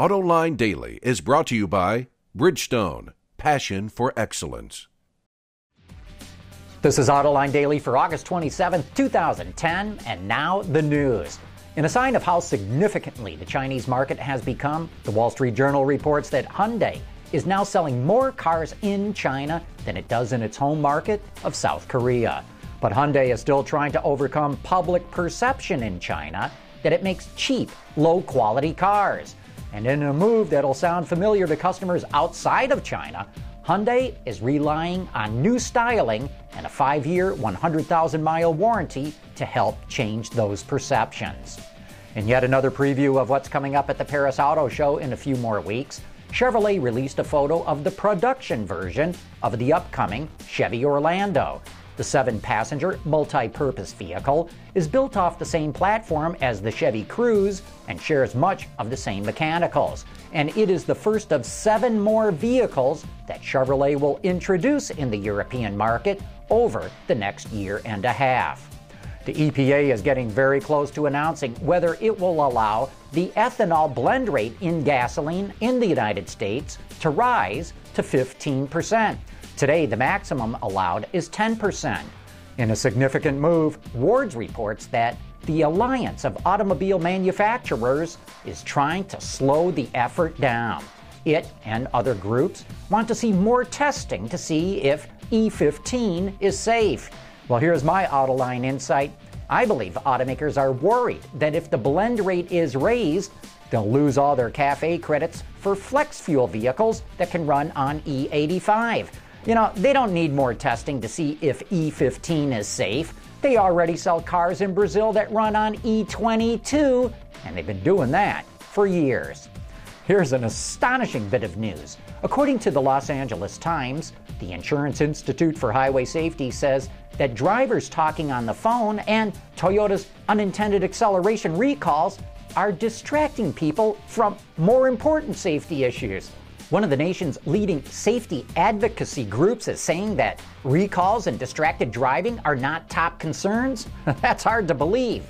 AutoLine Daily is brought to you by Bridgestone, passion for excellence. This is AutoLine Daily for August 27, 2010, and now the news. In a sign of how significantly the Chinese market has become, the Wall Street Journal reports that Hyundai is now selling more cars in China than it does in its home market of South Korea. But Hyundai is still trying to overcome public perception in China that it makes cheap, low quality cars. And in a move that'll sound familiar to customers outside of China, Hyundai is relying on new styling and a five year, 100,000 mile warranty to help change those perceptions. In yet another preview of what's coming up at the Paris Auto Show in a few more weeks, Chevrolet released a photo of the production version of the upcoming Chevy Orlando. The seven passenger, multi purpose vehicle is built off the same platform as the Chevy Cruze and shares much of the same mechanicals. And it is the first of seven more vehicles that Chevrolet will introduce in the European market over the next year and a half. The EPA is getting very close to announcing whether it will allow the ethanol blend rate in gasoline in the United States to rise to 15%. Today, the maximum allowed is 10%. In a significant move, Wards reports that the Alliance of Automobile Manufacturers is trying to slow the effort down. It and other groups want to see more testing to see if E15 is safe. Well, here's my Autoline insight. I believe automakers are worried that if the blend rate is raised, they'll lose all their CAFE credits for flex fuel vehicles that can run on E85. You know, they don't need more testing to see if E15 is safe. They already sell cars in Brazil that run on E22, and they've been doing that for years. Here's an astonishing bit of news. According to the Los Angeles Times, the Insurance Institute for Highway Safety says that drivers talking on the phone and Toyota's unintended acceleration recalls are distracting people from more important safety issues. One of the nation's leading safety advocacy groups is saying that recalls and distracted driving are not top concerns. That's hard to believe.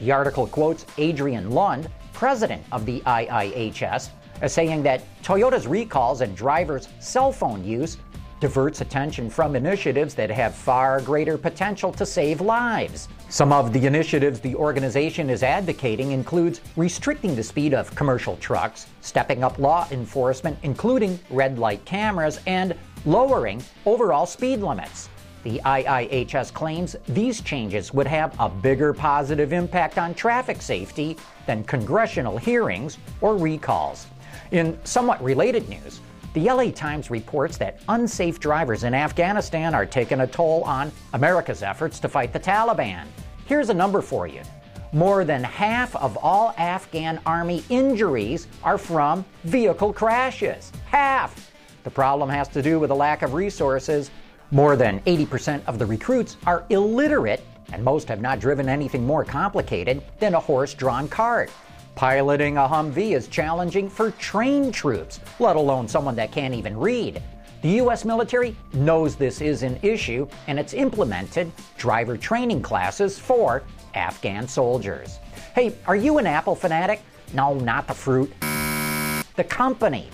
The article quotes Adrian Lund, president of the IIHS, as saying that Toyota's recalls and drivers' cell phone use diverts attention from initiatives that have far greater potential to save lives. Some of the initiatives the organization is advocating includes restricting the speed of commercial trucks, stepping up law enforcement including red light cameras and lowering overall speed limits. The IIHS claims these changes would have a bigger positive impact on traffic safety than congressional hearings or recalls. In somewhat related news, the LA Times reports that unsafe drivers in Afghanistan are taking a toll on America's efforts to fight the Taliban. Here's a number for you. More than half of all Afghan army injuries are from vehicle crashes. Half! The problem has to do with a lack of resources. More than 80% of the recruits are illiterate, and most have not driven anything more complicated than a horse drawn cart. Piloting a Humvee is challenging for trained troops, let alone someone that can't even read. The U.S. military knows this is an issue and it's implemented driver training classes for Afghan soldiers. Hey, are you an Apple fanatic? No, not the fruit. The company.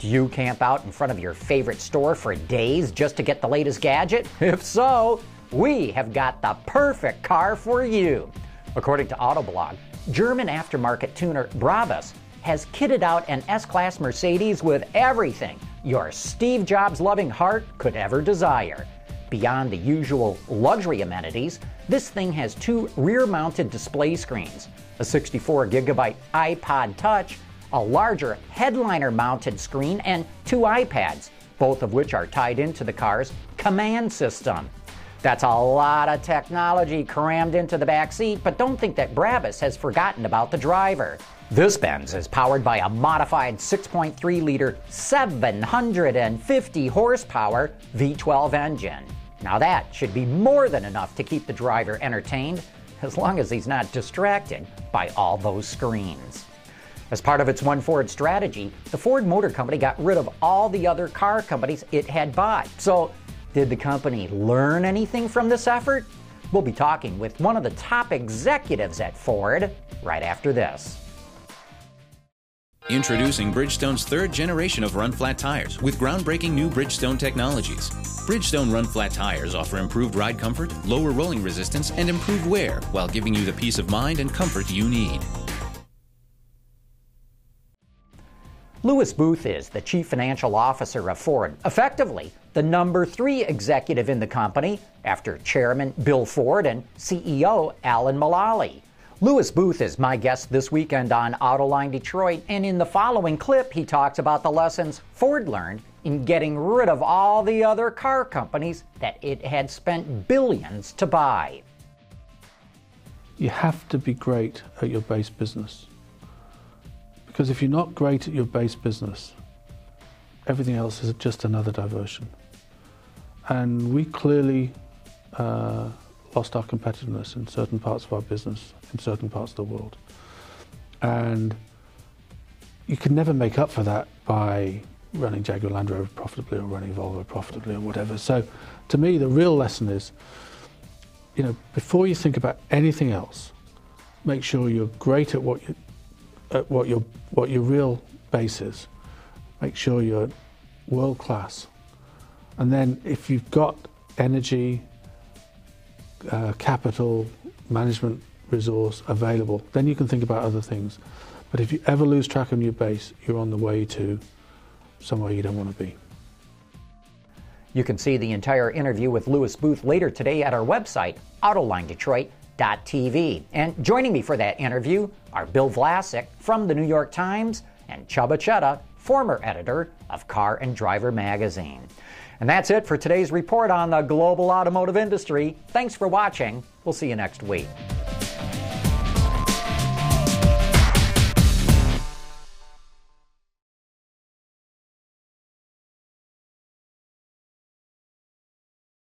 Do you camp out in front of your favorite store for days just to get the latest gadget? If so, we have got the perfect car for you. According to Autoblog, German aftermarket tuner Brabus has kitted out an S Class Mercedes with everything your Steve Jobs loving heart could ever desire. Beyond the usual luxury amenities, this thing has two rear mounted display screens, a 64 gigabyte iPod Touch, a larger headliner mounted screen, and two iPads, both of which are tied into the car's command system. That's a lot of technology crammed into the back seat, but don't think that Brabus has forgotten about the driver. This Benz is powered by a modified 6.3 liter, 750 horsepower V12 engine. Now, that should be more than enough to keep the driver entertained, as long as he's not distracted by all those screens. As part of its One Ford strategy, the Ford Motor Company got rid of all the other car companies it had bought. So did the company learn anything from this effort? We'll be talking with one of the top executives at Ford right after this. Introducing Bridgestone's third generation of run flat tires with groundbreaking new Bridgestone technologies. Bridgestone run flat tires offer improved ride comfort, lower rolling resistance, and improved wear while giving you the peace of mind and comfort you need. Lewis Booth is the chief financial officer of Ford, effectively the number three executive in the company after chairman Bill Ford and CEO Alan Mulally. Lewis Booth is my guest this weekend on Autoline Detroit, and in the following clip, he talks about the lessons Ford learned in getting rid of all the other car companies that it had spent billions to buy. You have to be great at your base business. Because if you're not great at your base business, everything else is just another diversion. And we clearly uh, lost our competitiveness in certain parts of our business, in certain parts of the world. And you can never make up for that by running Jaguar Land Rover profitably or running Volvo profitably or whatever. So to me, the real lesson is, you know, before you think about anything else, make sure you're great at what you, at what your what your real base is. Make sure you're world class, and then if you've got energy, uh, capital, management resource available, then you can think about other things. But if you ever lose track of your base, you're on the way to somewhere you don't want to be. You can see the entire interview with Lewis Booth later today at our website, AutolineDetroit.tv. And joining me for that interview are Bill Vlasic from the New York Times and Csaba Csere, former editor of Car and Driver magazine. And that's it for today's report on the global automotive industry. Thanks for watching. We'll see you next week.